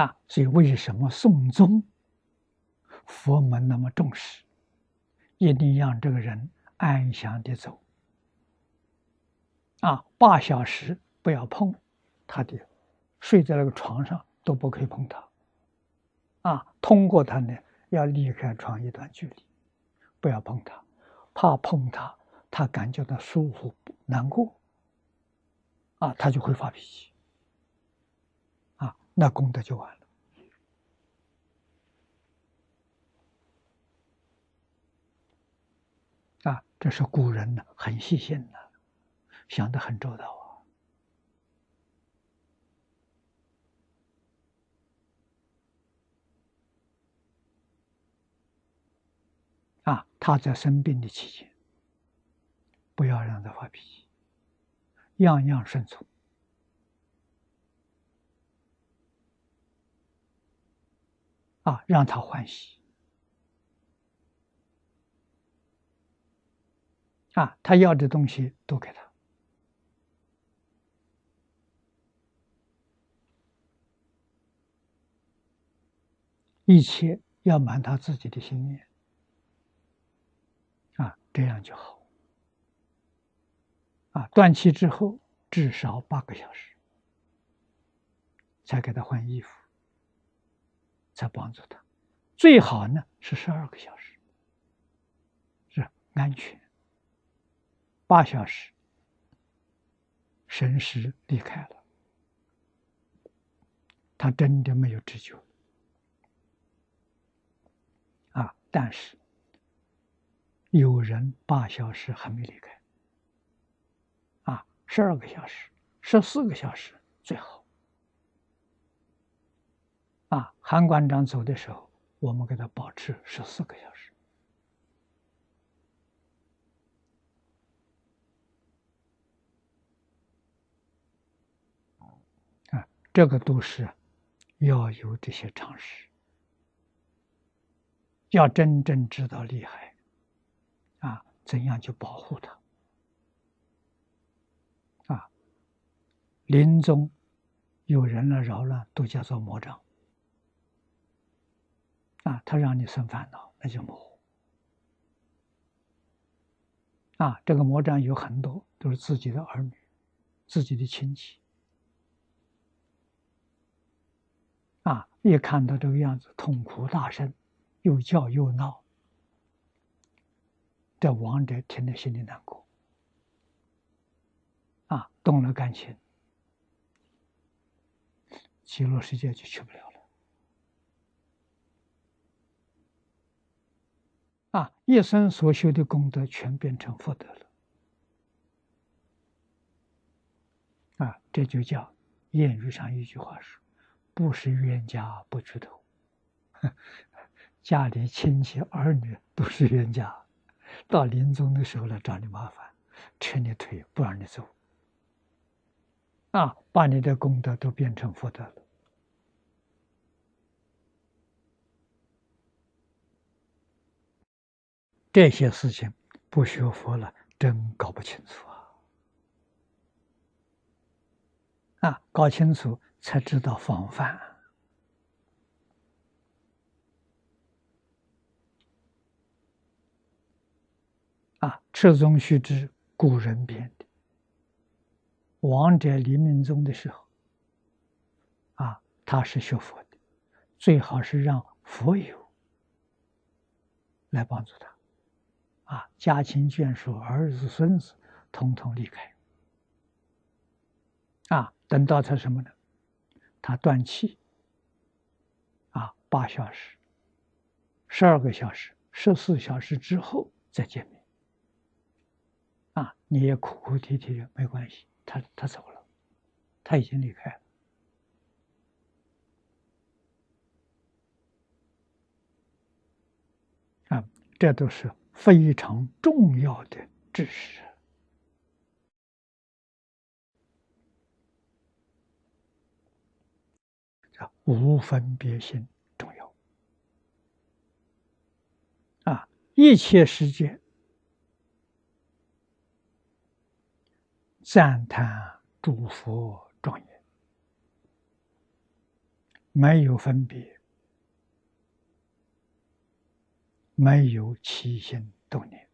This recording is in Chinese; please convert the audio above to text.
啊，所以为什么宋宗佛门那么重视，一定让这个人安详的走。啊，八小时不要碰他的，睡在那个床上都不可以碰他。啊，通过他呢，要离开床一段距离，不要碰他，怕碰他，他感觉到舒服难过。啊，他就会发脾气。那功德就完了。啊，这是古人呢，很细心的。想的很周到啊！啊，他在生病的期间，不要让他发脾气，样样顺从啊，让他欢喜啊，他要的东西都给他。一切要满他自己的心愿，啊，这样就好。啊，断气之后至少八个小时，才给他换衣服，才帮助他。最好呢是十二个小时，是安全。八小时，神识离开了，他真的没有知觉。啊但是，有人八小时还没离开，啊，十二个小时、十四个小时最好。啊，韩馆长走的时候，我们给他保持十四个小时。啊，这个都是要有这些常识。要真正知道厉害，啊，怎样去保护他？啊，临终有人来扰乱，都叫做魔障。啊，他让你生烦恼，那就魔。啊，这个魔障有很多，都是自己的儿女、自己的亲戚。啊，一看到这个样子，痛苦大声。又叫又闹，这亡者听得心里难过，啊，动了感情，极乐世界就去不了了，啊，一生所修的功德全变成福德了，啊，这就叫谚语上一句话说：“不是冤家不聚头。”家里亲戚儿女都是冤家，到临终的时候来找你麻烦，扯你腿不让你走，啊，把你的功德都变成福德了。这些事情不学佛了，真搞不清楚啊！啊，搞清楚才知道防范。啊，赤宗须知，古人编的。王者临命终的时候，啊，他是学佛的，最好是让佛友来帮助他，啊，家亲眷属、儿子孙子，统统离开。啊，等到他什么呢？他断气，啊，八小时、十二个小时、十四小时之后再见面。啊，你也哭哭啼啼的没关系，他他走了，他已经离开了。啊，这都是非常重要的知识，叫无分别心重要。啊，一切世界。赞叹诸佛庄严，没有分别，没有起心动念。